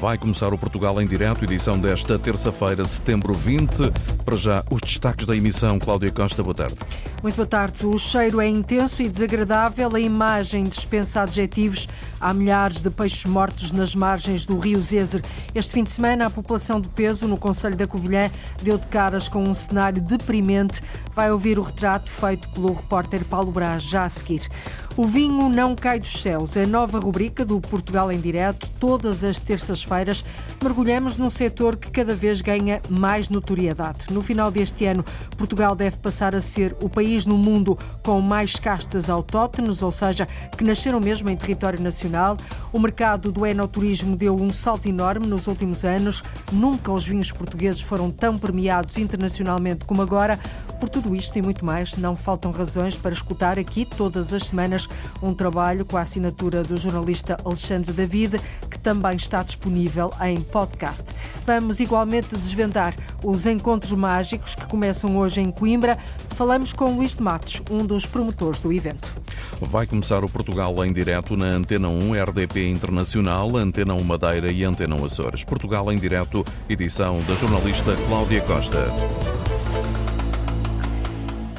Vai começar o Portugal em direto, edição desta terça-feira, setembro 20. Para já, os destaques da emissão. Cláudia Costa, boa tarde. Muito boa tarde. O cheiro é intenso e desagradável. A imagem dispensa adjetivos. Há milhares de peixes mortos nas margens do rio Zezer. Este fim de semana, a população de peso no Conselho da Covilhã deu de caras com um cenário deprimente. Vai ouvir o retrato feito pelo repórter Paulo Brás já a seguir. O vinho não cai dos céus. A nova rubrica do Portugal em Direto, todas as terças-feiras, mergulhamos num setor que cada vez ganha mais notoriedade. No final deste ano, Portugal deve passar a ser o país no mundo com mais castas autóctones, ou seja, que nasceram mesmo em território nacional. O mercado do enoturismo deu um salto enorme nos últimos anos. Nunca os vinhos portugueses foram tão premiados internacionalmente como agora. Por tudo isto e muito mais, não faltam razões para escutar aqui todas as semanas um trabalho com a assinatura do jornalista Alexandre David, que também está disponível em podcast. Vamos igualmente desvendar os encontros mágicos que começam hoje em Coimbra. Falamos com Luís de Matos, um dos promotores do evento. Vai começar o Portugal em direto na Antena 1, RDP Internacional, Antena 1 Madeira e Antena 1 Açores. Portugal em direto, edição da jornalista Cláudia Costa.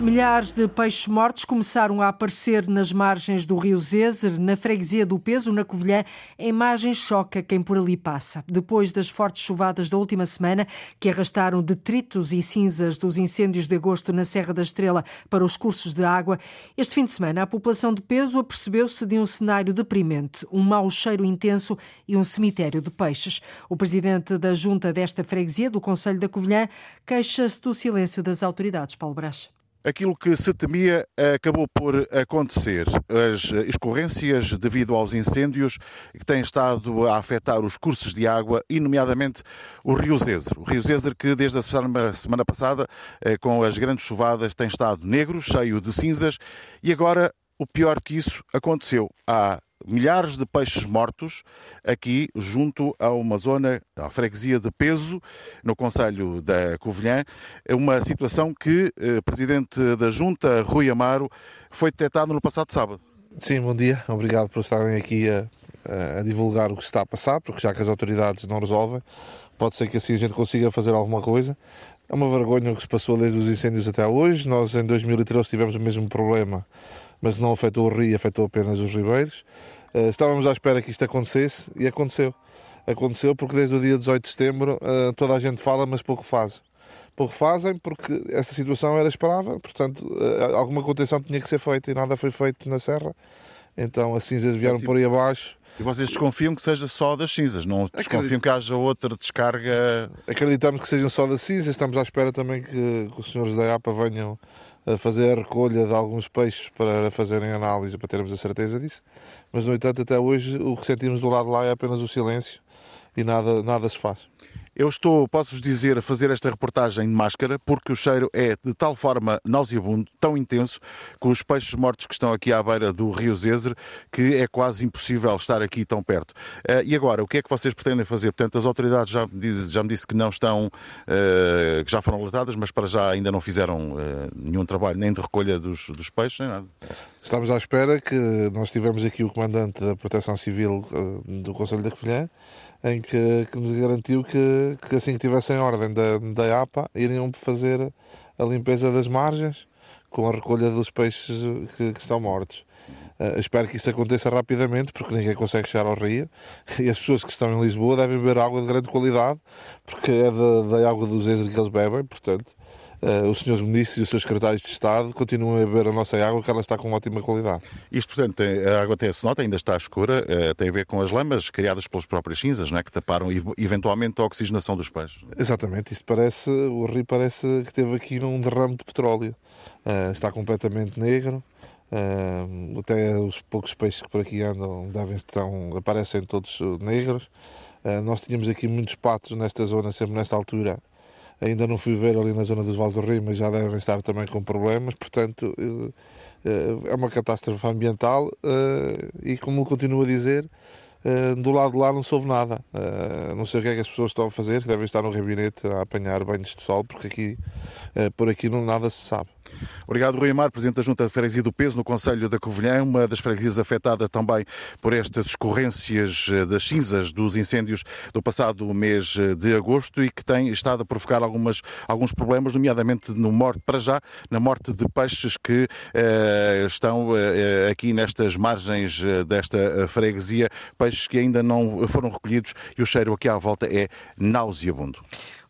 Milhares de peixes mortos começaram a aparecer nas margens do rio Zezer, na freguesia do Peso, na Covilhã. A imagem choca quem por ali passa. Depois das fortes chuvadas da última semana, que arrastaram detritos e cinzas dos incêndios de agosto na Serra da Estrela para os cursos de água, este fim de semana a população de Peso apercebeu-se de um cenário deprimente, um mau cheiro intenso e um cemitério de peixes. O presidente da junta desta freguesia, do Conselho da Covilhã, queixa-se do silêncio das autoridades. Paulo Brás. Aquilo que se temia acabou por acontecer. As escorrências devido aos incêndios que têm estado a afetar os cursos de água, e nomeadamente o Rio Zezer. O Rio Zezer que desde a semana passada, eh, com as grandes chuvadas, tem estado negro, cheio de cinzas, e agora o pior que isso aconteceu. Há milhares de peixes mortos aqui junto a uma zona, a freguesia de Peso, no Conselho da Covilhã, é uma situação que o eh, Presidente da Junta, Rui Amaro, foi detectado no passado sábado. Sim, bom dia. Obrigado por estarem aqui a, a, divulgar o que está a passar, porque já que as autoridades não resolvem, pode ser que assim a gente consiga fazer alguma coisa. É uma vergonha o que se passou desde os incêndios até hoje. Nós em 2013 tivemos o mesmo problema mas não afetou o rio, afetou apenas os ribeiros. Uh, estávamos à espera que isto acontecesse e aconteceu. Aconteceu porque desde o dia 18 de setembro uh, toda a gente fala, mas pouco fazem. Pouco fazem porque esta situação era esperável, portanto, uh, alguma contenção tinha que ser feita e nada foi feito na Serra. Então as cinzas vieram tipo... por aí abaixo. E vocês desconfiam que seja só das cinzas, não desconfiam que haja outra descarga? Acreditamos que sejam só das cinzas, estamos à espera também que, que os senhores da APA venham a fazer a recolha de alguns peixes para fazerem análise, para termos a certeza disso. Mas, no entanto, até hoje o que sentimos do lado de lá é apenas o silêncio e nada, nada se faz. Eu estou, posso-vos dizer, a fazer esta reportagem de máscara porque o cheiro é de tal forma nauseabundo, tão intenso, com os peixes mortos que estão aqui à beira do Rio Zezer, que é quase impossível estar aqui tão perto. Uh, e agora, o que é que vocês pretendem fazer? Portanto, as autoridades já diz, já me disse que não estão, uh, que já foram alertadas, mas para já ainda não fizeram uh, nenhum trabalho, nem de recolha dos, dos peixes, nem nada. Estamos à espera que nós tivemos aqui o comandante da Proteção Civil do Conselho da Covilhã, em que, que nos garantiu que, que, assim que tivessem ordem da, da APA, iriam fazer a limpeza das margens com a recolha dos peixes que, que estão mortos. Uh, espero que isso aconteça rapidamente, porque ninguém consegue chegar ao rio. E as pessoas que estão em Lisboa devem beber água de grande qualidade, porque é da, água dos Ezra que eles bebem, portanto uh, os senhores ministros e os seus secretários de Estado continuam a beber a nossa água, que ela está com ótima qualidade. Isto, portanto, tem, a água tem se nota, ainda está escura, uh, tem a ver com as lamas criadas pelas próprias cinzas, é, que taparam eventualmente a oxigenação dos peixes. Exatamente, isto parece, o rio parece que teve aqui um derrame de petróleo. Uh, está completamente negro. Uh, até os poucos peixes que por aqui andam devem estão, aparecem todos negros. Uh, nós tínhamos aqui muitos patos nesta zona, sempre nesta altura, Ainda não fui ver ali na zona dos Vales do Rio, mas já devem estar também com problemas. Portanto, eh, eh, é uma catástrofe ambiental eh, e, como continuo a dizer, do lado de lá não soube nada. Não sei o que é que as pessoas estão a fazer, devem estar no gabinete a apanhar banhos de sol, porque aqui, por aqui não nada se sabe. Obrigado, Rui Amar, Presidente da Junta de Freguesia do Peso, no Conselho da Covilhã, uma das freguesias afetada também por estas escorrências eh, das cinzas dos incêndios do passado mês eh, de agosto e que tem estado a provocar algumas, alguns problemas, nomeadamente no morte, para já, na morte de peixes que eh, estão eh, aqui nestas margens desta freguesia, peixes que ainda não foram recolhidos e o cheiro aqui à volta é nauseabundo.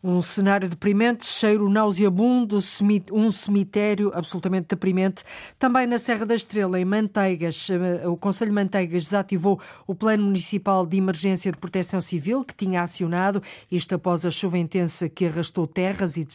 Um cenário deprimente, cheiro nauseabundo, um cemitério absolutamente deprimente. Também na Serra da Estrela, em Manteigas, eh, o Conselho de Manteigas desativou o Plano Municipal de Emergência de Proteção Civil, que tinha acionado, isto após a chuva intensa que arrastou terras e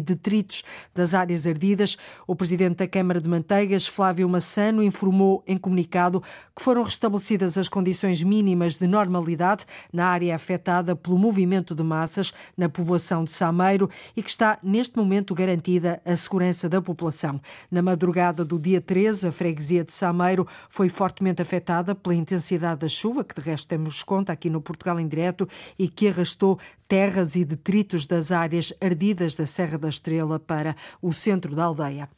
detritos das áreas ardidas. O Presidente da Câmara de Manteigas, Flávio Massano, informou em comunicado que foram restabelecidas as condições mínimas de normalidade na área afetada pelo movimento de massas na povoação população de Sameiro e que está neste momento garantida a segurança da população. Na madrugada do dia 13, a freguesia de Sameiro foi fortemente afetada pela intensidade da chuva, que de resto temos conta aqui no Portugal em direto, e que arrastou terras e detritos das áreas ardidas da Serra da Estrela para o centro da aldeia.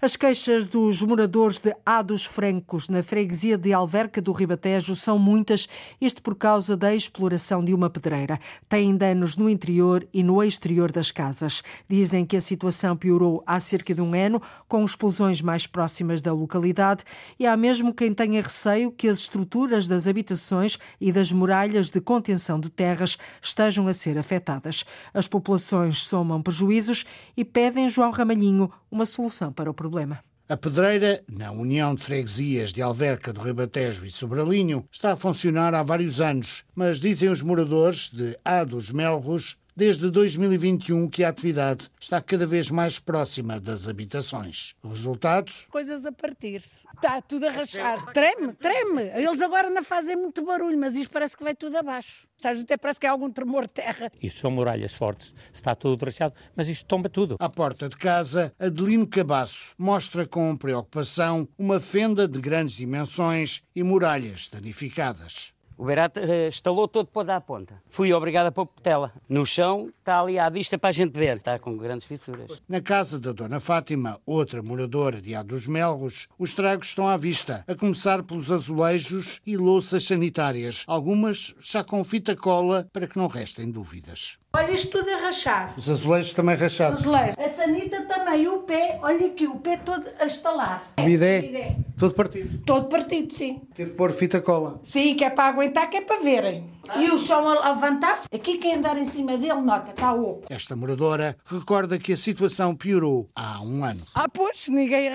As queixas dos moradores de Ados Francos, na freguesia de Alverca do Ribatejo, são muitas, isto por causa da exploração de uma pedreira. Têm danos no interior e no exterior das casas. Dizem que a situação piorou há cerca de um ano, com explosões mais próximas da localidade, e há mesmo quem tenha receio que as estruturas das habitações e das muralhas de contenção de terras estejam a ser afetadas. As populações somam prejuízos e pedem João Ramalhinho uma solução para o problema. A pedreira, na União de Freguesias de Alverca do Ribatejo e Sobralinho, está a funcionar há vários anos, mas dizem os moradores de A dos Melros desde 2021 que a atividade está cada vez mais próxima das habitações. O resultado? Coisas a partir-se. Está tudo a rachar. Treme, treme. Eles agora não fazem muito barulho, mas isto parece que vai tudo abaixo. Até parece que é algum tremor de terra. Isto são muralhas fortes, está tudo rachado, mas isto tomba tudo. À porta de casa, Adelino Cabasso mostra com preocupação uma fenda de grandes dimensões e muralhas danificadas. O Beirata uh, estalou todo para dar a ponta. Fui obrigado a pôr tela. No chão está ali à vista para a gente ver. Está com grandes fissuras. Na casa da Dona Fátima, outra moradora de A dos Melros, os estragos estão à vista, a começar pelos azulejos e louças sanitárias, algumas já com fita cola para que não restem dúvidas. Olha, isto tudo é rachar. Os azulejos também rachados. Azulejos. A sanita também, o pé, olha aqui, o pé todo a estalar. O bidé, bidé. todo partido. Todo partido, sim. Teve que pôr fita cola. Sim, que é para aguentar, que é para verem. Ah. E o chão a levantar-se. Aqui quem andar em cima dele, nota, está oco. Esta moradora recorda que a situação piorou há um ano. Ah, pois, ninguém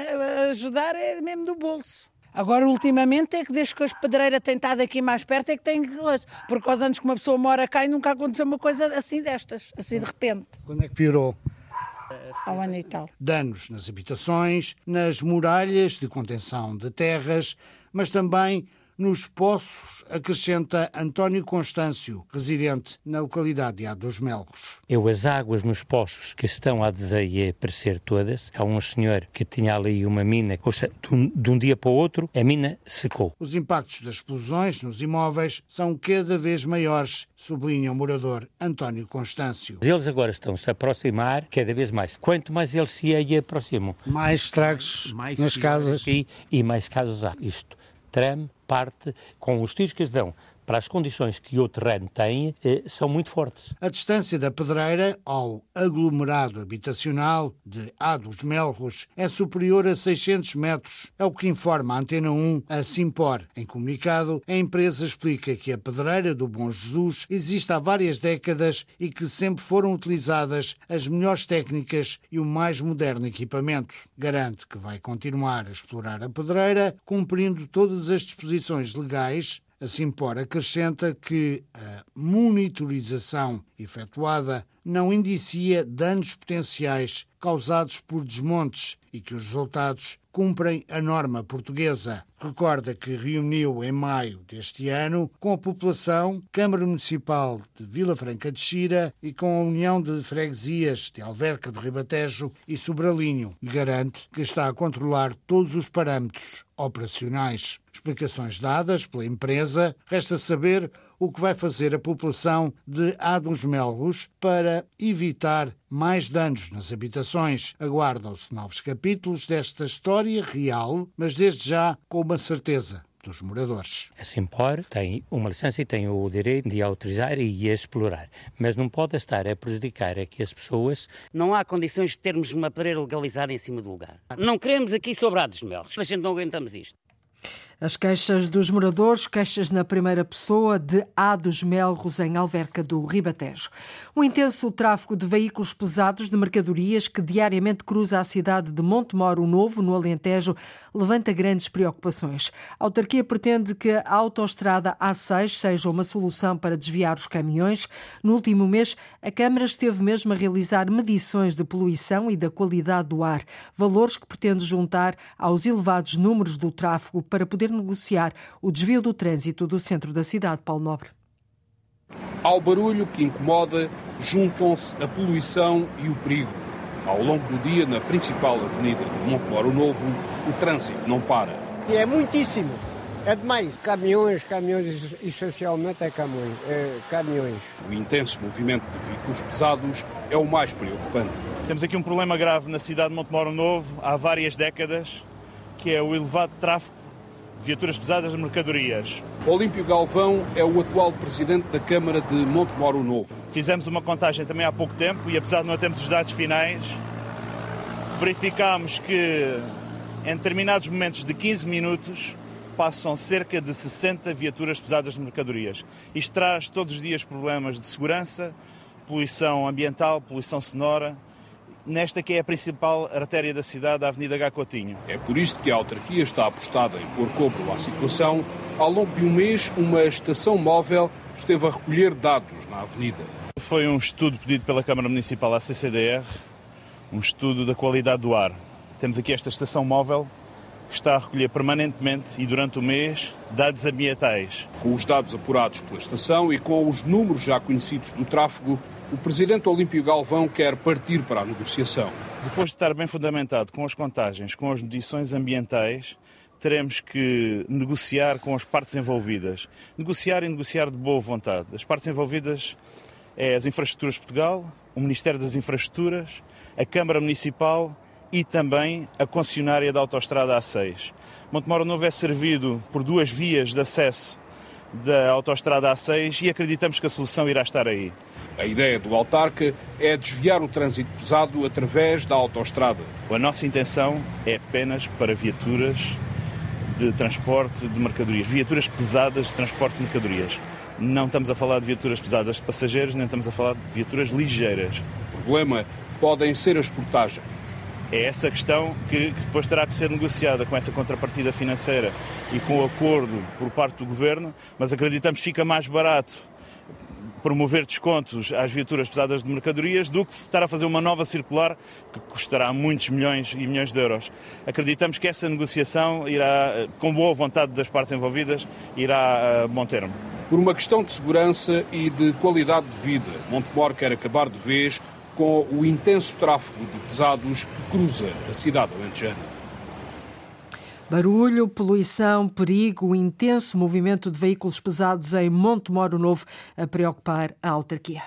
ajudar é mesmo do bolso. Agora, ultimamente, é que desde que a pedreira tem estado aqui mais perto, é que tem coisa. Porque aos anos que uma pessoa mora cá e nunca aconteceu uma coisa assim destas, assim de repente. Quando é que piorou? Ao ano e tal. Danos nas habitações, nas muralhas de contenção de terras, mas também nos poços, acrescenta António Constâncio, residente na localidade de A dos Melros. Eu, as águas nos poços que estão a desaparecer todas, há um senhor que tinha ali uma mina, ou seja, de um, de um dia para o outro, a mina secou. Os impactos das explosões nos imóveis são cada vez maiores, sublinha o morador António Constâncio. Eles agora estão-se a aproximar cada vez mais. Quanto mais eles se aproximam, mais estragos mais nas casas. E, e mais casos há. Isto treme, parte com os tiros que eles dão para as condições que o terreno tem, eh, são muito fortes. A distância da pedreira ao aglomerado habitacional de A dos Melros é superior a 600 metros, é o que informa a Antena 1 a Simpor. Em comunicado, a empresa explica que a pedreira do Bom Jesus existe há várias décadas e que sempre foram utilizadas as melhores técnicas e o mais moderno equipamento. Garante que vai continuar a explorar a pedreira, cumprindo todas as disposições legais a Simpor acrescenta que a monitorização efetuada não indicia danos potenciais causados por desmontes e que os resultados cumprem a norma portuguesa. Recorda que reuniu em maio deste ano com a população, Câmara Municipal de Vila Franca de Xira e com a União de Freguesias de Alverca do Ribatejo e Sobralinho garante que está a controlar todos os parâmetros operacionais. Explicações dadas pela empresa, resta saber o que vai fazer a população de A dos Melros para evitar mais danos nas habitações. Aguardam-se novos capítulos desta história real, mas desde já com uma certeza dos moradores. A Simpor tem uma licença e tem o direito de autorizar e explorar, mas não pode estar a prejudicar aqui as pessoas. Não há condições de termos uma pedreira legalizada em cima do lugar. Não queremos aqui sobrados melhores. A gente não aguentamos isto. As queixas dos moradores, queixas na primeira pessoa de A dos Melros, em Alverca do Ribatejo. O intenso tráfego de veículos pesados de mercadorias que diariamente cruza a cidade de Montemoro Novo, no Alentejo, levanta grandes preocupações. A autarquia pretende que a autoestrada A6 seja uma solução para desviar os caminhões. No último mês, a Câmara esteve mesmo a realizar medições de poluição e da qualidade do ar, valores que pretende juntar aos elevados números do tráfego para poder negociar o desvio do trânsito do centro da cidade, Paulo Nobre. Ao barulho que incomoda, juntam-se a poluição e o perigo. Ao longo do dia, na principal avenida de Montemoro Novo, o trânsito não para. E é muitíssimo, é demais. Caminhões, caminhões, essencialmente é caminhões. É caminhões. O intenso movimento de veículos pesados é o mais preocupante. Temos aqui um problema grave na cidade de Montemoro Novo há várias décadas, que é o elevado tráfego viaturas pesadas de mercadorias. Olímpio Galvão é o atual presidente da Câmara de Montemoro Novo. Fizemos uma contagem também há pouco tempo e apesar de não termos os dados finais, verificámos que em determinados momentos de 15 minutos passam cerca de 60 viaturas pesadas de mercadorias. Isto traz todos os dias problemas de segurança, poluição ambiental, poluição sonora, nesta que é a principal artéria da cidade, a Avenida Gacotinho. É por isto que a autarquia está apostada em pôr cobro à situação. Ao longo de um mês, uma estação móvel esteve a recolher dados na avenida. Foi um estudo pedido pela Câmara Municipal à CCDR, um estudo da qualidade do ar. Temos aqui esta estação móvel está a recolher permanentemente e durante o mês dados ambientais. Com os dados apurados pela estação e com os números já conhecidos do tráfego, o presidente Olímpio Galvão quer partir para a negociação. Depois de estar bem fundamentado com as contagens, com as medições ambientais, teremos que negociar com as partes envolvidas. Negociar e negociar de boa vontade. As partes envolvidas é as Infraestruturas de Portugal, o Ministério das Infraestruturas, a Câmara Municipal e também a concessionária da autoestrada A6. Montemoro Novo é servido por duas vias de acesso da autoestrada A6 e acreditamos que a solução irá estar aí. A ideia do autarca é desviar o trânsito pesado através da autoestrada. A nossa intenção é apenas para viaturas de transporte de mercadorias, viaturas pesadas de transporte de mercadorias. Não estamos a falar de viaturas pesadas de passageiros, nem estamos a falar de viaturas ligeiras. O problema podem ser as portagens. É essa questão que, que, depois terá de ser negociada com essa contrapartida financeira e com o acordo por parte do Governo, mas acreditamos que fica mais barato promover descontos às viaturas pesadas de mercadorias do que estar a fazer uma nova circular que custará muitos milhões e milhões de euros. Acreditamos que essa negociação irá, com boa vontade das partes envolvidas, irá a bom termo. Por uma questão de segurança e de qualidade de vida, Montemor quer acabar de vez com o intenso tráfego de pesados que cruza a cidade alentejana. Barulho, poluição, perigo, intenso movimento de veículos pesados em Monte Moro Novo a preocupar a autarquia.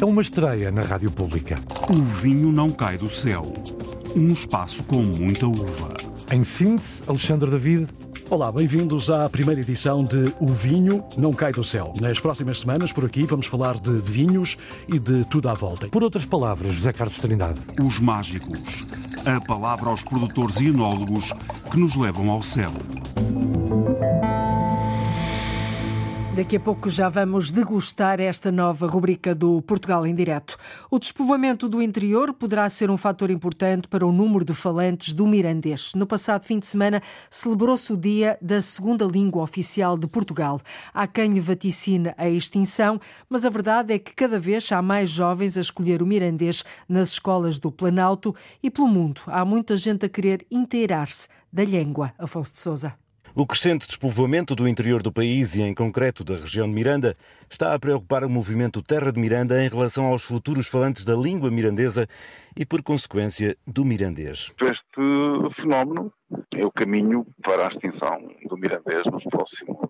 É uma estreia na Rádio Pública. O vinho não cai do céu. Um espaço com muita uva. Em síntese, Alexandre David, Olá, bem-vindos à primeira edição de O Vinho Não Cai do Céu. Nas próximas semanas, por aqui, vamos falar de vinhos e de tudo à volta. Por outras palavras, José Carlos Trindade. Os mágicos. A palavra aos produtores e enólogos que nos levam ao céu. Daqui a pouco já vamos degustar esta nova rubrica do Portugal em Direto. O despovoamento do interior poderá ser um fator importante para o número de falantes do mirandês. No passado fim de semana celebrou-se o dia da segunda língua oficial de Portugal. Há quem lhe vaticine a extinção, mas a verdade é que cada vez há mais jovens a escolher o mirandês nas escolas do Planalto e pelo mundo. Há muita gente a querer inteirar-se da língua. Afonso de Souza. O crescente despovoamento do interior do país e, em concreto, da região de Miranda, está a preocupar o movimento Terra de Miranda em relação aos futuros falantes da língua mirandesa e, por consequência, do mirandês. Este fenómeno é o caminho para a extinção do mirandês nos próximos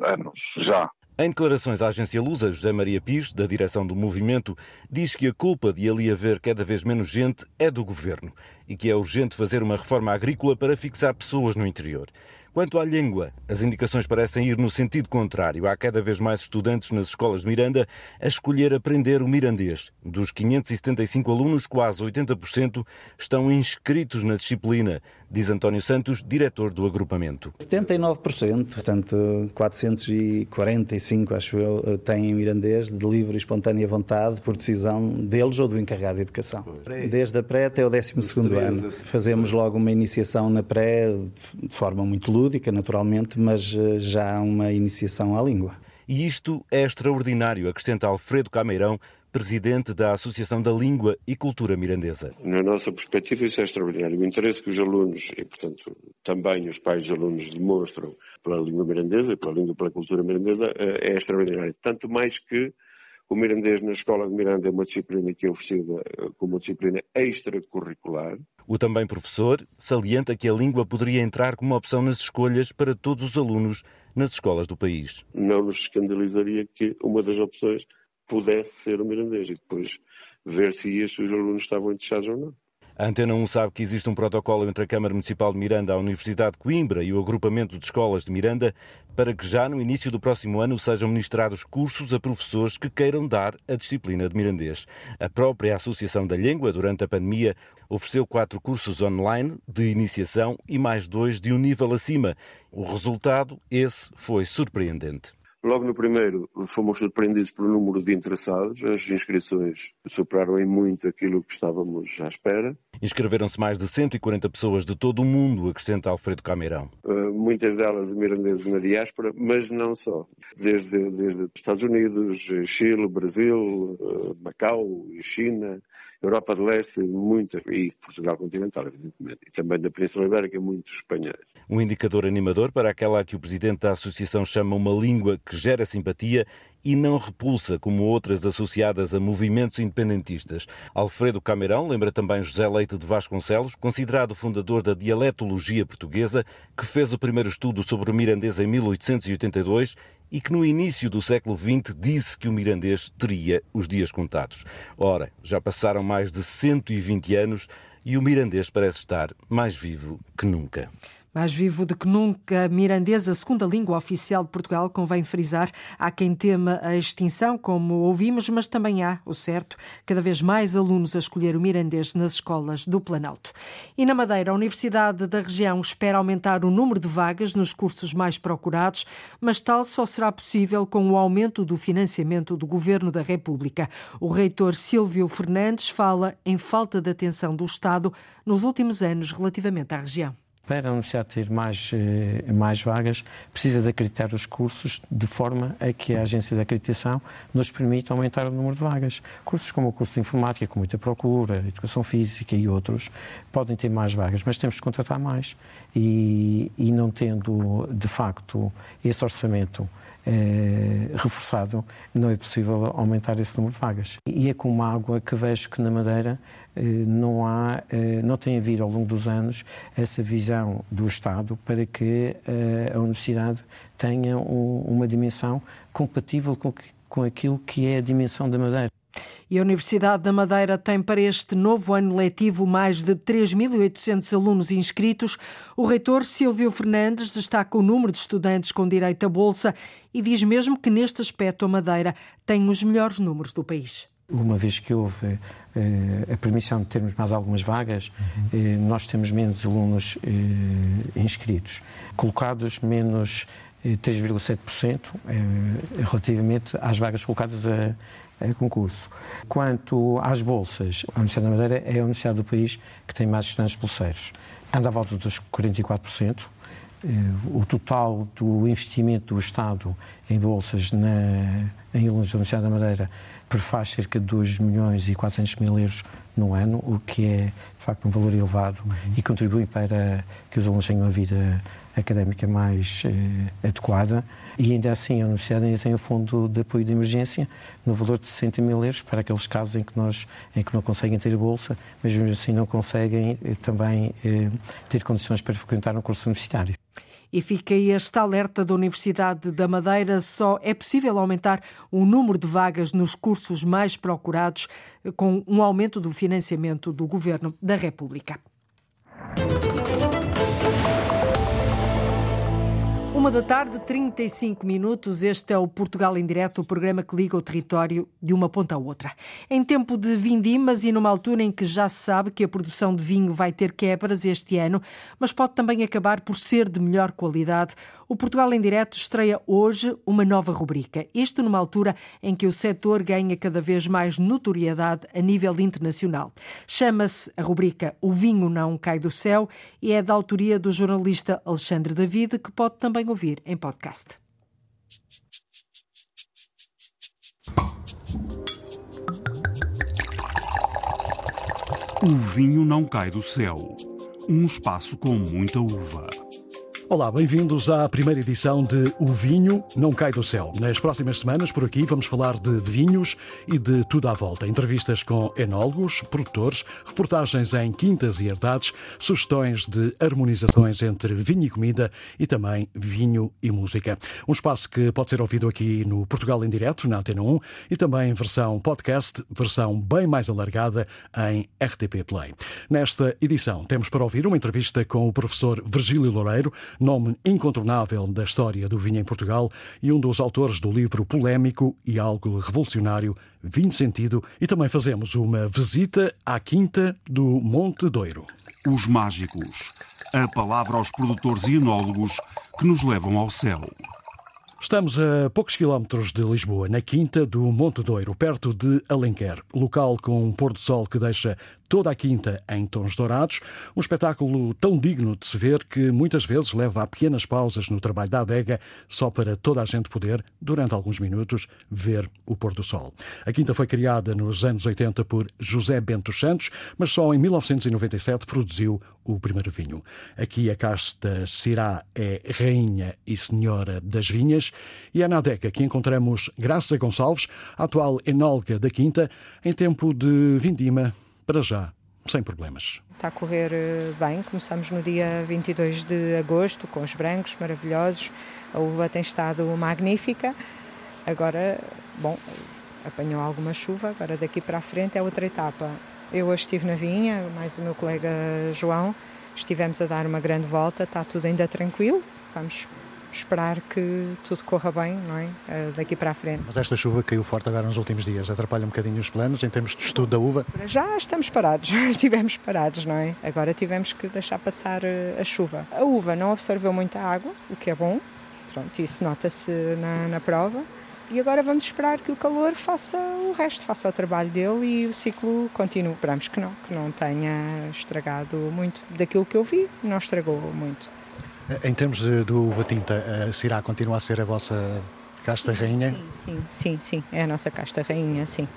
anos, já. Em declarações à agência Lusa, José Maria Pires, da direção do movimento, diz que a culpa de ali haver cada vez menos gente é do governo e que é urgente fazer uma reforma agrícola para fixar pessoas no interior. Quanto à língua, as indicações parecem ir no sentido contrário. Há cada vez mais estudantes nas escolas de Miranda a escolher aprender o mirandês. Dos 575 alunos, quase 80% estão inscritos na disciplina, diz António Santos, diretor do agrupamento. 79%, portanto 445, acho eu, têm mirandês de livre e espontânea vontade por decisão deles ou do encarregado de educação. Desde a pré até o 12 ano. Fazemos logo uma iniciação na pré de forma muito lúdica, naturalmente, mas eh, já uma iniciação à língua. E isto é extraordinário, acrescenta Alfredo Cameirão, presidente da Associação da Língua e Cultura Mirandesa. Na nossa perspectiva, isso é extraordinário. O interesse que os alunos, e portanto também os pais dos alunos, demonstram pela língua mirandesa, pela língua e pela cultura mirandesa, eh, é extraordinário. Tanto mais que o mirandês na Escola de Miranda é uma disciplina que é oferecida eh, como uma disciplina extracurricular. O também professor salienta que a língua poderia entrar como opção nas escolhas para todos os alunos nas escolas do país. Não nos escandalizaria que uma das opções pudesse ser o mirandês e depois ver se os alunos estavam interessados ou não. A Antena 1 sabe que existe um protocolo entre a Câmara Municipal de Miranda, a Universidade de Coimbra e o Agrupamento de Escolas de Miranda para que já no início do próximo ano sejam ministrados cursos a professores que queiram dar a disciplina de mirandês. A própria Associação da Língua, durante a pandemia, ofereceu quatro cursos online de iniciação e mais dois de um nível acima. O resultado, esse, foi surpreendente. Logo no primeiro, fomos surpreendidos pelo número de interessados. As inscrições superaram em muito aquilo que estávamos à espera. Inscreveram-se mais de 140 pessoas de todo o mundo, acrescenta Alfredo Cameirão. Uh, muitas delas de mirandeses na diáspora, mas não só. Desde, desde Estados Unidos, Chile, Brasil, uh, Macau e China, Europa de Leste, muitas, e Portugal continental, evidentemente, e também da Península Ibérica, muitos espanhóis. Um indicador animador para aquela que o presidente da associação chama uma língua que gera simpatia e não repulsa, como outras associadas a movimentos independentistas. Alfredo Cameirão lembra também José Leite de Vasconcelos, considerado fundador da dialetologia portuguesa, que fez o primeiro estudo sobre o mirandês em 1882 e que no início do século XX disse que o mirandês teria os dias contados. Ora, já passaram mais de 120 anos e o mirandês parece estar mais vivo que nunca. Mais vivo do que nunca, mirandês, a segunda língua oficial de Portugal, convém frisar. Há quem tema a extinção, como ouvimos, mas também há, o certo, cada vez mais alunos a escolher o mirandês nas escolas do Planalto. E na Madeira, a Universidade da região espera aumentar o número de vagas nos cursos mais procurados, mas tal só será possível com o aumento do financiamento do Governo da República. O reitor Silvio Fernandes fala em falta de atenção do Estado nos últimos anos relativamente à região para a universidade ter mais, eh, mais vagas, precisa de acreditar os cursos de forma a que a agência de acreditação nos permita aumentar o número de vagas. Cursos como o curso de informática, com muita procura, educação física e outros, podem ter mais vagas, mas temos que contratar mais. E, e não tendo, de facto, esse orçamento eh, reforçado, não é possível aumentar esse número de vagas. E é como água que vejo que na Madeira não há, eh, não tem havido ao longo dos anos essa visão do Estado para que eh, a universidade tenha um, uma dimensão compatível com, com aquilo que é a dimensão da Madeira. E a Universidade da Madeira tem para este novo ano letivo mais de 3.800 alunos inscritos. O reitor Silvio Fernandes destaca o número de estudantes com direito à bolsa e diz mesmo que neste aspecto a Madeira tem os melhores números do país. Uma vez que houve eh, a permissão de termos mais algumas vagas, uhum. eh, nós temos menos alunos eh, inscritos. Colocados menos 3,7% eh, eh, relativamente às vagas colocadas a, é concurso. Quanto às bolsas, a Universidade da Madeira é a universidade do país que tem mais estudantes bolseiros. Anda à volta dos 44%. Eh, o total do investimento do Estado em bolsas na, em alunos da Universidade da Madeira prefaz cerca de 2 milhões e 400 mil euros no ano, o que é, de facto, um valor elevado uhum. e contribui para que os alunos tenham uma vida académica mais eh, adequada. E ainda assim, a Universidade ainda tem o Fundo de Apoio de Emergência no valor de 60 mil euros para aqueles casos em que, nós, em que não conseguem ter bolsa, mas mesmo assim não conseguem eh, também eh, ter condições para frequentar um curso universitário. E fica este alerta da Universidade da Madeira: só é possível aumentar o número de vagas nos cursos mais procurados com um aumento do financiamento do Governo da República. Uma da tarde, 35 minutos. Este é o Portugal em Direto, o programa que liga o território de uma ponta à outra. Em tempo de vindimas e numa altura em que já se sabe que a produção de vinho vai ter quebras este ano, mas pode também acabar por ser de melhor qualidade, o Portugal em Direto estreia hoje uma nova rubrica. Isto numa altura em que o setor ganha cada vez mais notoriedade a nível internacional. Chama-se a rubrica O Vinho Não Cai do Céu e é da autoria do jornalista Alexandre David, que pode também ouvir em podcast. O vinho não cai do céu. Um espaço com muita uva. Olá, bem-vindos à primeira edição de O Vinho Não Cai do Céu. Nas próximas semanas, por aqui, vamos falar de vinhos e de tudo à volta. Entrevistas com enólogos, produtores, reportagens em quintas e herdades, sugestões de harmonizações entre vinho e comida e também vinho e música. Um espaço que pode ser ouvido aqui no Portugal em Direto, na Antena 1, e também em versão podcast, versão bem mais alargada em RTP Play. Nesta edição, temos para ouvir uma entrevista com o professor Virgílio Loureiro, nome incontornável da história do vinho em Portugal e um dos autores do livro polémico e algo revolucionário Vinho Sentido, e também fazemos uma visita à quinta do Monte Doiro. Os mágicos. A palavra aos produtores e enólogos que nos levam ao céu. Estamos a poucos quilómetros de Lisboa, na Quinta do Monte Doiro, perto de Alenquer, local com um pôr do sol que deixa toda a quinta em tons dourados, um espetáculo tão digno de se ver que muitas vezes leva a pequenas pausas no trabalho da adega só para toda a gente poder, durante alguns minutos, ver o pôr do sol. A quinta foi criada nos anos 80 por José Bento Santos, mas só em 1997 produziu o primeiro vinho. Aqui a casta Cirá é rainha e senhora das vinhas e é na adega que encontramos Graça Gonçalves, atual enóloga da quinta, em tempo de vindima para já, sem problemas. Está a correr eh, bem, começamos no dia 22 de agosto com os brancos maravilhosos, a uva tem estado magnífica. Agora, bom, apanhou alguma chuva, agora daqui para a frente é outra etapa. Eu hoje estive na vinha, mais o meu colega João, estivemos a dar uma grande volta, está tudo ainda tranquilo, vamos esperar que tudo corra bem, não é? Eh, daqui para a frente. Mas esta chuva caiu forte agora nos últimos dias, atrapalha um bocadinho os planos em termos de estudo da uva? Já estamos parados, estivemos parados, não é? Agora tivemos que deixar passar eh, a chuva. A uva não absorveu muita água, o que é bom, pronto, isso nota-se na, na prova. E agora vamos esperar que o calor faça o resto, faça o trabalho dele e o ciclo continue. Esperamos que não, que não tenha estragado muito. Daquilo que eu vi, não estragou muito. Em termos de, do uva tinta, a Cirá continua a ser a vossa casta rainha? Sim, sim, sim, é a nossa casta rainha, sim.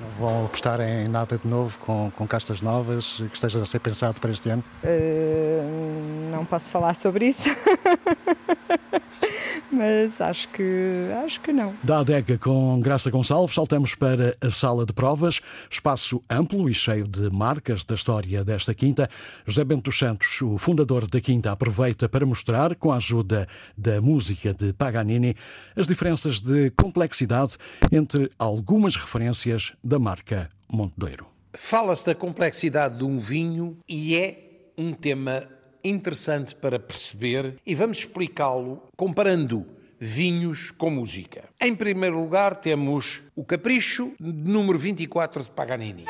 Não vão apostar em nada de novo, com, com castas novas, que esteja a ser pensado para este ano? Uh, não posso falar sobre isso. mas acho que acho que não. Da adega com Graça Gonçalves, saltamos para a sala de provas, espaço amplo e cheio de marcas da história desta quinta. José Bento dos Santos, o fundador da quinta, aproveita para mostrar, com a ajuda da música de Paganini, as diferenças de complexidade entre algumas referências da marca Montedouro. Fala-se da complexidade de um vinho e é um tema interessante para perceber e vamos explicá-lo comparando vinhos com música. Em primeiro lugar, temos o Capricho, número 24 de Paganini.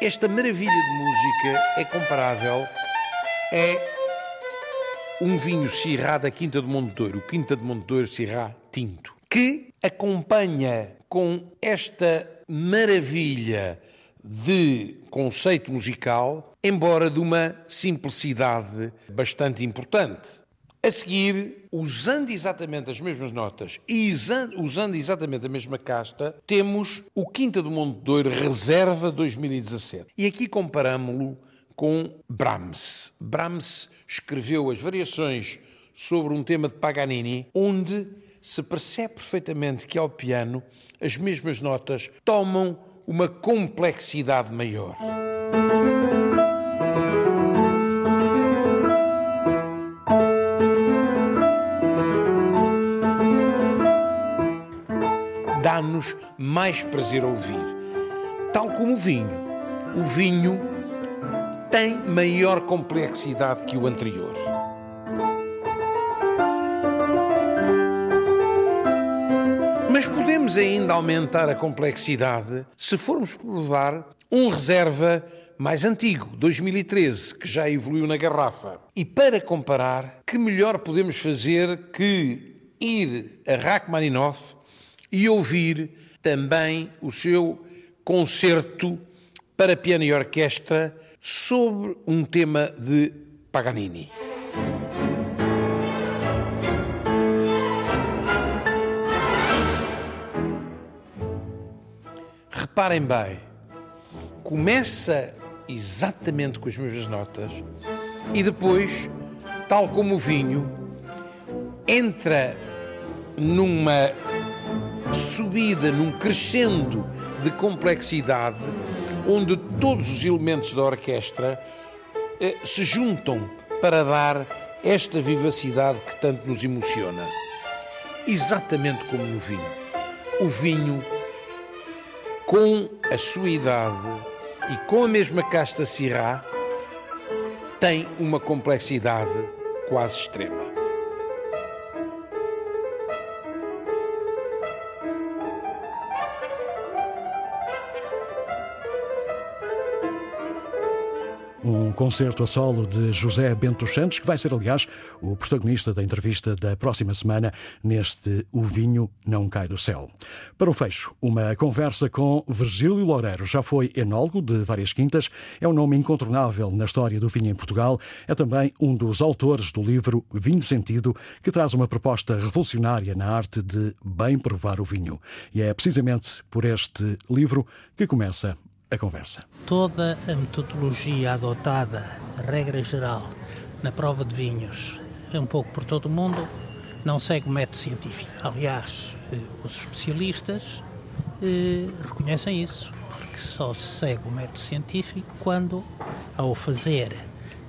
Esta maravilha de música é comparável é um vinho Syrah da Quinta de Monteiro, Quinta de Monteiro Syrah Tinto, que acompanha com esta maravilha de conceito musical, embora de uma simplicidade bastante importante. A seguir, usando exatamente as mesmas notas e usando exatamente a mesma casta, temos o Quinta do Monte Douro Reserva 2017. E aqui comparamos-lo com Brahms. Brahms escreveu as variações sobre um tema de Paganini, onde se percebe perfeitamente que ao piano as mesmas notas tomam uma complexidade maior. Dá-nos mais prazer ouvir. Tal como o vinho. O vinho tem maior complexidade que o anterior. Mas podemos ainda aumentar a complexidade se formos provar um reserva mais antigo, 2013, que já evoluiu na garrafa. E para comparar, que melhor podemos fazer que ir a Rachmaninoff e ouvir também o seu concerto para piano e orquestra sobre um tema de Paganini. Reparem bem, começa exatamente com as mesmas notas e depois, tal como o vinho, entra numa subida, num crescendo de complexidade, onde todos os elementos da orquestra eh, se juntam para dar esta vivacidade que tanto nos emociona. Exatamente como no vinho. O vinho com a sua idade e com a mesma casta Syrah, tem uma complexidade quase extrema. Um concerto a solo de José Bento Santos, que vai ser, aliás, o protagonista da entrevista da próxima semana neste O Vinho Não Cai do Céu. Para o fecho, uma conversa com Virgílio Loureiro. Já foi enólogo de várias quintas, é um nome incontornável na história do vinho em Portugal, é também um dos autores do livro Vinho Sentido, que traz uma proposta revolucionária na arte de bem provar o vinho. E é precisamente por este livro que começa a conversa. Toda a metodologia adotada, a regra geral, na prova de vinhos, é um pouco por todo o mundo, não segue o método científico. Aliás, eh, os especialistas eh, reconhecem isso, porque só se segue o método científico quando, ao fazer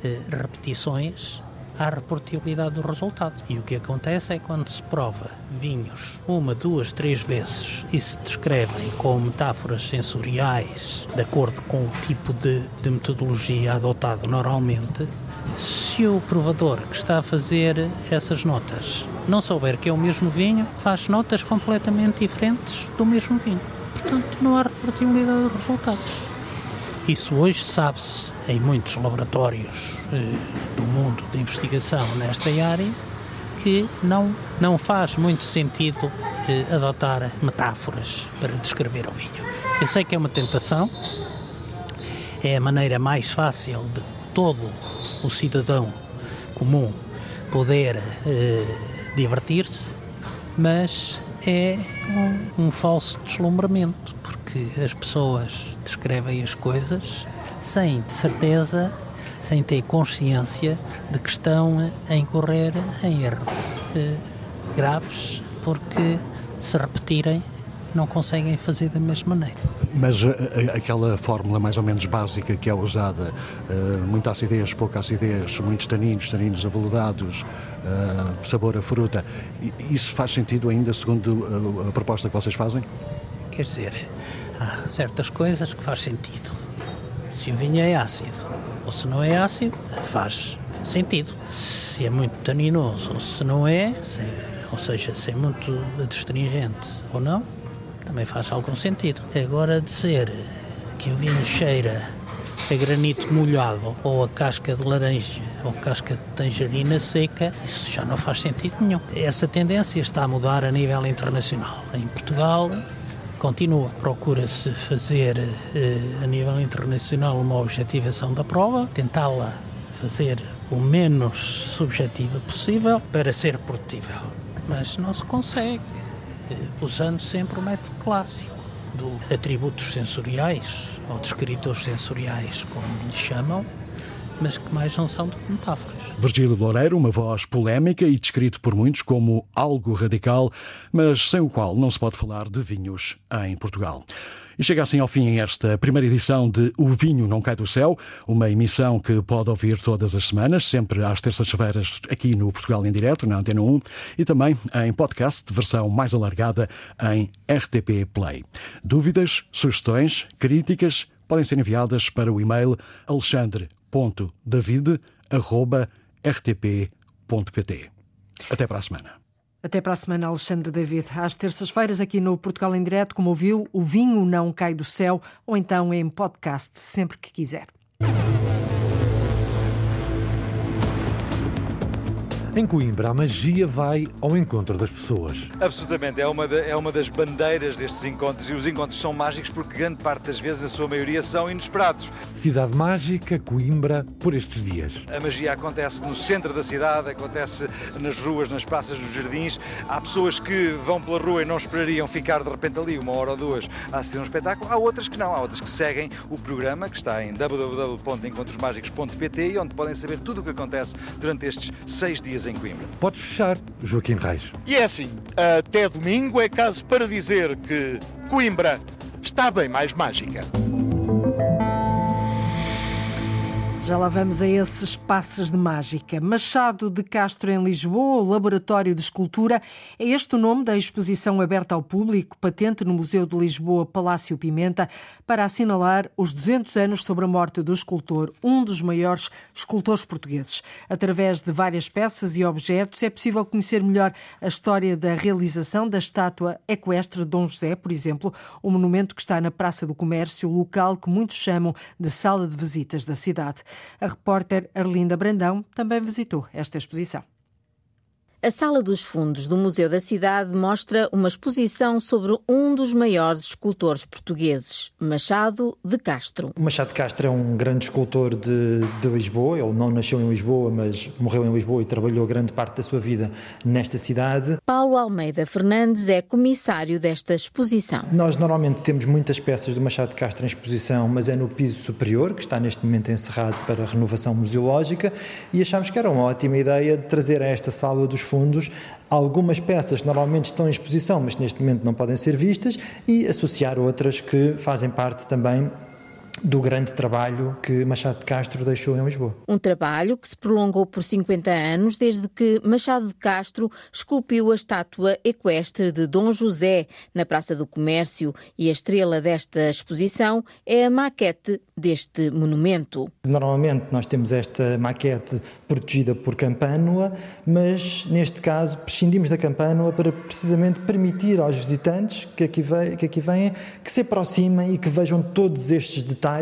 eh, repetições, há reprodutibilidade do resultado. E o que acontece é quando se prova vinhos uma, duas, três vezes e se descrevem com metáforas sensoriais de acordo com o tipo de, de metodologia adotado normalmente, se o provador que está a fazer essas notas não souber que é o mesmo vinho, faz notas completamente diferentes do mesmo vinho. Portanto, não há reprodutibilidade dos resultados. Isso hoje sabe-se em muitos laboratórios eh, do mundo de investigação nesta área que não, não faz muito sentido eh, adotar metáforas para descrever o vinho. Eu sei que é uma tentação, é a maneira mais fácil de todo o cidadão comum poder eh, divertir-se, mas é um, um falso deslumbramento que as pessoas descrevem as coisas sem de certeza, sem ter consciência de que estão a incorrer em erros eh, graves, porque se repetirem não conseguem fazer da mesma maneira. Mas a, eh, a, aquela fórmula mais ou menos básica que é usada, uh, muita acidez, pouca acidez, muitos taninos, taninos aveludados, uh, sabor a fruta, isso faz sentido ainda segundo a, a proposta que vocês fazem? Quer dizer, certas coisas que faz sentido. Se o vinho é ácido ou se não é ácido, faz sentido. Se é muito taninoso ou se não é, se, ou seja, se é muito adstringente ou não, também faz algum sentido. Agora dizer que o vinho cheira a granito molhado ou a casca de laranja ou casca de tangerina seca, isso já não faz sentido nenhum. Essa tendência está a mudar a nível internacional. Em Portugal, continua. Procura-se fazer eh, a nível internacional uma objetivação da prova, tentá-la fazer o menos subjetiva possível para ser produtível. Mas não se consegue, eh, usando sempre o método clássico de atributos sensoriais ou descritores sensoriais, como lhe chamam, mas que mais não são do que metáforas. Virgílio Loureiro, uma voz polémica e descrito por muitos como algo radical, mas sem o qual não se pode falar de vinhos em Portugal. E chega assim ao fim esta primeira edição de O Vinho Não Cai do Céu, uma emissão que pode ouvir todas as semanas, sempre às terças-feiras aqui no Portugal em Direto, na Antena 1, e também em podcast, versão mais alargada em RTP Play. Dúvidas, sugestões, críticas podem ser enviadas para o e-mail alexandre.david.rtp.pt. Até para a semana. Até para a semana, Alexandre David. Às terças-feiras, aqui no Portugal em Direto, como ouviu, o vinho não cai do céu, ou então em podcast, sempre que quiser. Em Coimbra, a magia vai ao encontro das pessoas. Absolutamente, é uma, é uma das bandeiras destes encontros e os encontros são mágicos porque grande parte das vezes, a sua maioria, são inesperados. Cidade mágica, Coimbra, por estes dias. A magia acontece no centro da cidade, acontece nas ruas, nas praças, nos jardins. Há pessoas que vão pela rua e não esperariam ficar de repente ali uma hora ou duas a assistir a um espetáculo. Há outras que não, há outras que seguem o programa que está em www.encontrosmágicos.pt e onde podem saber tudo o que acontece durante estes seis dias em Coimbra. Podes fechar, Joaquim Reis. E é assim, até domingo é caso para dizer que Coimbra está bem mais mágica. Já lá vamos a esses passos de mágica. Machado de Castro em Lisboa, o Laboratório de Escultura, é este o nome da exposição aberta ao público, patente no Museu de Lisboa Palácio Pimenta, para assinalar os 200 anos sobre a morte do escultor, um dos maiores escultores portugueses. Através de várias peças e objetos é possível conhecer melhor a história da realização da estátua equestre de Dom José, por exemplo, o monumento que está na Praça do Comércio, local que muitos chamam de sala de visitas da cidade. A repórter Arlinda Brandão também visitou esta exposição. A Sala dos Fundos do Museu da Cidade mostra uma exposição sobre um dos maiores escultores portugueses, Machado de Castro. Machado de Castro é um grande escultor de, de, Lisboa. Ele não nasceu em Lisboa, mas morreu em Lisboa e trabalhou grande parte da sua vida nesta cidade. Paulo Almeida Fernandes é comissário desta exposição. Nós normalmente temos muitas peças do Machado de Castro em exposição, mas é no piso superior, que está neste momento encerrado para renovação museológica, e achámos que era uma ótima ideia de trazer a esta Sala dos Fundos. Algumas peças que normalmente estão em exposição, mas neste momento não podem ser vistas, e associar outras que fazem parte também do grande trabalho que Machado de Castro deixou em Lisboa. Um trabalho que se prolongou por 50 anos, desde que Machado de Castro esculpiu a estátua equestre de Dom José na Praça do Comércio e a estrela desta exposição é a maquete deste monumento. Normalmente nós temos esta maquete protegida por campânula, mas neste caso prescindimos da campânula para precisamente permitir aos visitantes que aqui, que aqui vêm que se aproximem e que vejam todos estes detalhes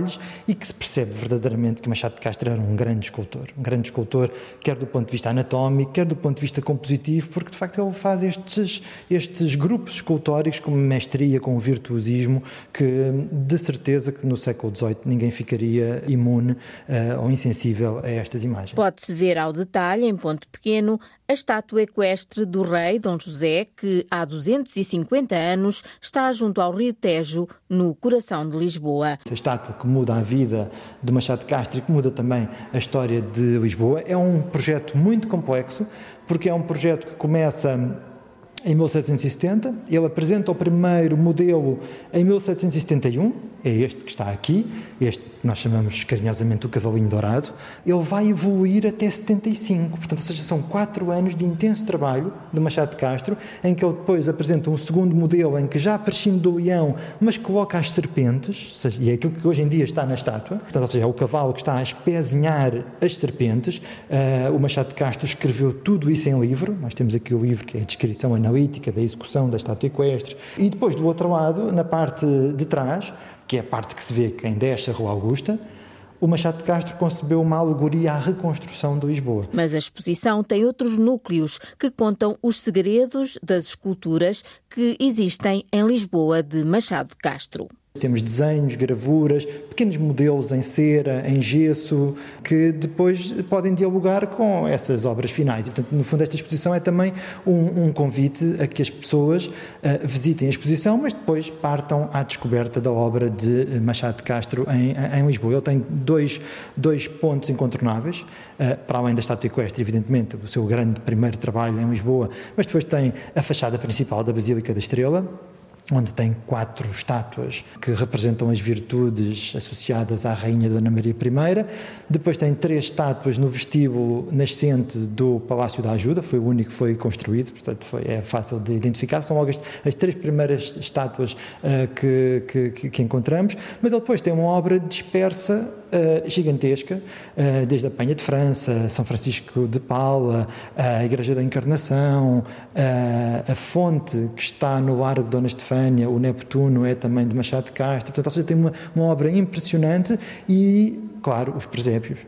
e que se percebe verdadeiramente que Machado de Castro era um grande escultor. Um grande escultor, quer do ponto de vista anatómico, quer do ponto de vista compositivo, porque de facto ele faz estes, estes grupos escultóricos com mestria, com virtuosismo, que de certeza que no século XVIII ninguém ficaria imune uh, ou insensível a estas imagens. Pode-se ver ao detalhe, em ponto pequeno, a estátua equestre do rei Dom José, que há 250 anos está junto ao Rio Tejo, no coração de Lisboa. A estátua que muda a vida de Machado de Castro e que muda também a história de Lisboa é um projeto muito complexo, porque é um projeto que começa em 1770. Ele apresenta o primeiro modelo em 1771, é este que está aqui, este nós chamamos carinhosamente o cavalinho dourado. Ele vai evoluir até 75, portanto, ou seja, são quatro anos de intenso trabalho de Machado de Castro, em que ele depois apresenta um segundo modelo em que já prescinde do leão, mas coloca as serpentes, seja, e é aquilo que hoje em dia está na estátua, portanto, ou seja, é o cavalo que está a espezinhar as serpentes. Uh, o Machado de Castro escreveu tudo isso em livro, nós temos aqui o livro que é a descrição analítica da execução da estátua equestre, e depois do outro lado, na parte de trás, que é a parte que se vê quem desce a Rua Augusta, o Machado de Castro concebeu uma alegoria à reconstrução de Lisboa. Mas a exposição tem outros núcleos que contam os segredos das esculturas que existem em Lisboa de Machado de Castro. Temos desenhos, gravuras, pequenos modelos em cera, em gesso, que depois podem dialogar com essas obras finais. E, portanto, no fundo, esta exposição é também um, um convite a que as pessoas uh, visitem a exposição, mas depois partam à descoberta da obra de Machado de Castro em, em Lisboa. Ele tem dois, dois pontos incontornáveis, uh, para além da estátua equestre, evidentemente, o seu grande primeiro trabalho em Lisboa, mas depois tem a fachada principal da Basílica da Estrela, onde tem quatro estátuas que representam as virtudes associadas à Rainha Dona Maria I. Depois tem três estátuas no vestíbulo nascente do Palácio da Ajuda, foi o único que foi construído, portanto foi, é fácil de identificar. São logo as, as três primeiras estátuas uh, que, que, que, encontramos, mas depois tem uma obra dispersa uh, gigantesca, uh, desde a Penha de França, São Francisco de Paula, a Igreja da Encarnação, a fonte que está no Largo de Dona O Neptuno é também de Machado de Castro, portanto, ou seja, tem uma, uma obra impressionante e, claro, os presépios.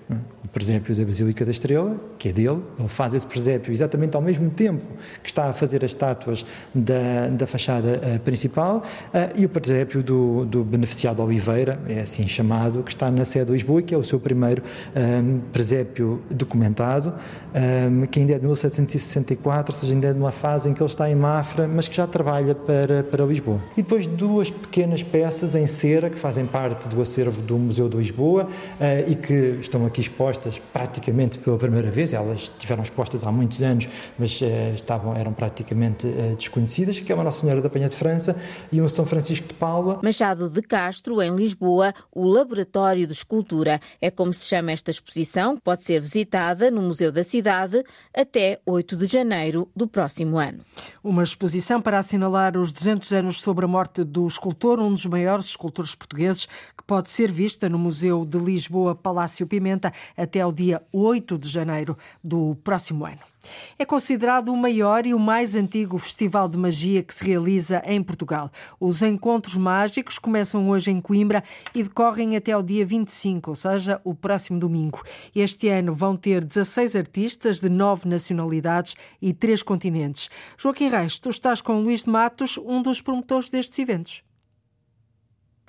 Presépio da Basílica da Estrela, que é dele, ele faz esse presépio exatamente ao mesmo tempo que está a fazer as estátuas da, da fachada uh, principal, uh, e o presépio do, do Beneficiado Oliveira, é assim chamado, que está na sede de Lisboa e que é o seu primeiro um, ehm, presépio documentado, um, ehm, que ainda é de 1764, ou seja, ainda é numa fase em que ele está em Mafra, mas que já trabalha para, para Lisboa. E depois duas pequenas peças em cera que fazem parte do acervo do Museu de Lisboa uh, e que estão aqui expostas expostas praticamente pela primeira vez, elas tiveram expostas há muitos anos, mas uh, estavam, eram praticamente uh, desconhecidas, que é uma Nossa Senhora da Penha de França e um São Francisco de Paula. Machado de Castro, em Lisboa, o Laboratório de Escultura. É como se chama esta exposição, que pode ser visitada no Museu da Cidade até 8 de janeiro do próximo ano. Uma exposição para assinalar os 200 anos sobre a morte do escultor, um dos maiores escultores portugueses, que pode ser vista no Museu de Lisboa Palácio Pimenta até ao dia 8 de janeiro do próximo ano. É considerado o maior e o mais antigo festival de magia que se realiza em Portugal. Os encontros mágicos começam hoje em Coimbra e decorrem até ao dia 25, ou seja, o próximo domingo. Este ano vão ter 16 artistas de nove nacionalidades e três continentes. Joaquim Reis, tu estás com Luís de Matos, um dos promotores destes eventos.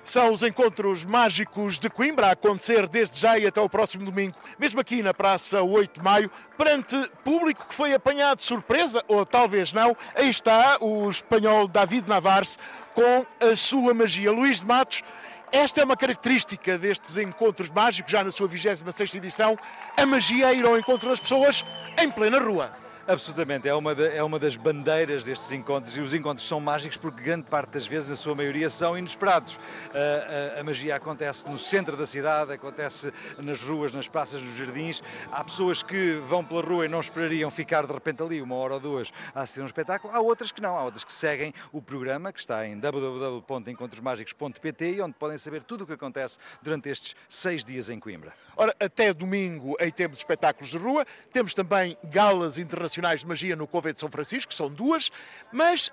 São os encontros mágicos de Coimbra a acontecer desde já e até o próximo domingo, mesmo aqui na Praça 8 de Maio, perante público que foi apanhado de surpresa, ou talvez não. Aí está o espanhol David Navares com a sua magia. Luís de Matos, esta é uma característica destes encontros mágicos, já na sua 26 edição. A magia é ir ao encontro das pessoas em plena rua. Absolutamente, é uma, de, é uma das bandeiras destes encontros e os encontros são mágicos porque grande parte das vezes, a sua maioria, são inesperados. A, a, a, magia acontece no centro da cidade, acontece nas ruas, nas praças, nos jardins. Há pessoas que vão pela rua e não esperariam ficar de repente ali uma hora ou duas a assistir um espetáculo. Há outras que não, há outras que seguem o programa que está em www.encontrosmágicos.pt onde podem saber tudo o que acontece durante estes seis dias em Coimbra. Ora, até domingo, em tempo de espetáculos de rua, temos também galas internacionais Nacionais de Magia no Convento de São Francisco, são duas, mas uh,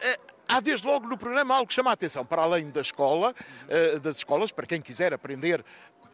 há desde logo no programa algo que chama a atenção, para além da escola, uh, das escolas, para quem quiser aprender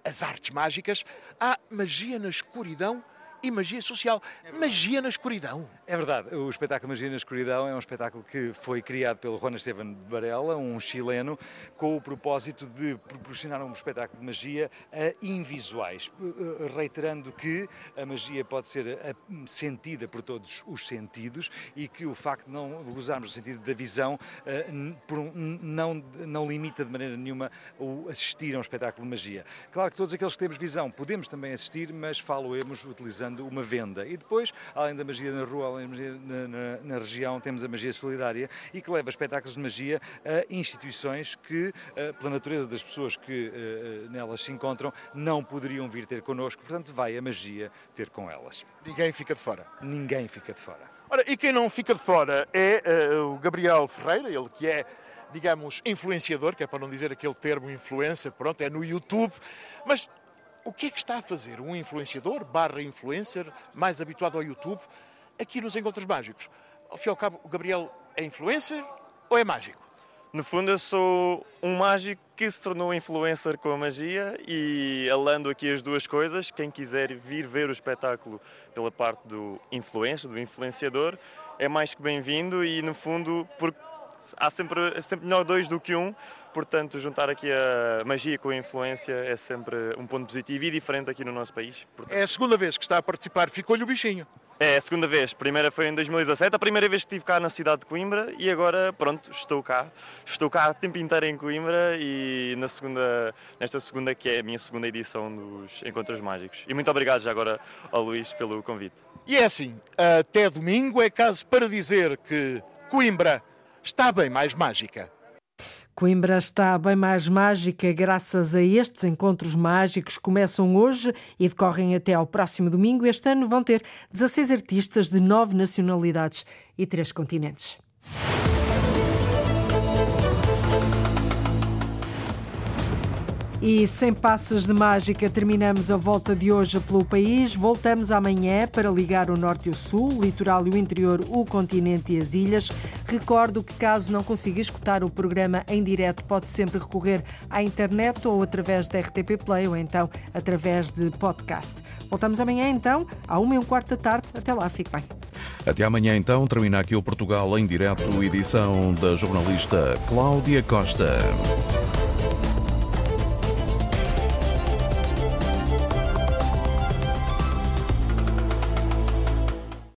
as artes mágicas, há magia na escuridão e magia social. Magia na escuridão. É verdade. O espetáculo Magia na Escuridão é um espetáculo que foi criado pelo Juan Esteban Varela, um chileno, com o propósito de proporcionar um espetáculo de magia a invisuais, eh, reiterando que a magia pode ser eh, sentida por todos os sentidos e que o facto de não usarmos o sentido da visão eh, não, não limita de maneira nenhuma o assistir a um espetáculo de magia. Claro que todos aqueles que temos visão podemos também assistir, mas falo-emos utilizando usando uma venda. E depois, além da magia na rua, além da magia na, na, na região, temos a magia solidária e que leva espetáculos de magia a instituições que, eh, pela natureza das pessoas que eh, eh, nelas se encontram, não poderiam vir ter connosco. Portanto, vai a magia ter com elas. Ninguém fica de fora. Ninguém fica de fora. Ora, e quem não fica de fora é uh, o Gabriel Ferreira, ele que é digamos, influenciador, que é para não dizer aquele termo influencer, pronto, é no YouTube, mas o que é que está a fazer um influenciador barra influencer mais habituado ao YouTube aqui nos Encontros Mágicos? Ao fim e ao cabo, o Gabriel é influencer ou é mágico? No fundo, eu sou um mágico que se tornou influencer com a magia e, alando aqui as duas coisas, quem quiser vir ver o espetáculo pela parte do influencer, do influenciador, é mais que bem-vindo e, no fundo, porque há sempre, é sempre melhor dois do que um, portanto, juntar aqui a magia com a influência é sempre um ponto positivo e diferente aqui no nosso país. Portanto... É a segunda vez que está a participar, ficou-lhe o bichinho. É a segunda vez, a primeira foi em 2017, a primeira vez que estive cá na cidade de Coimbra e agora, pronto, estou cá. Estou cá o tempo inteiro em Coimbra e na segunda, nesta segunda que é a minha segunda edição dos Encontros Mágicos. E muito obrigado já agora ao Luís pelo convite. E é assim, até domingo é caso para dizer que Coimbra está bem mais mágica. Coimbra está bem mais mágica graças a estes encontros mágicos. Começam hoje e decorrem até ao próximo domingo. Este ano vão ter 16 artistas de nove nacionalidades e três continentes. E sem passos de mágica, terminamos a volta de hoje pelo país. Voltamos amanhã para ligar o norte e o sul, o litoral e o interior, o continente e as ilhas. Recordo que, caso não consiga escutar o programa em direto, pode sempre recorrer à internet ou através da RTP Play ou então através de podcast. Voltamos amanhã então, à uma e um quarto da tarde. Até lá, fique bem. Até amanhã então, termina aqui o Portugal em direto, edição da jornalista Cláudia Costa.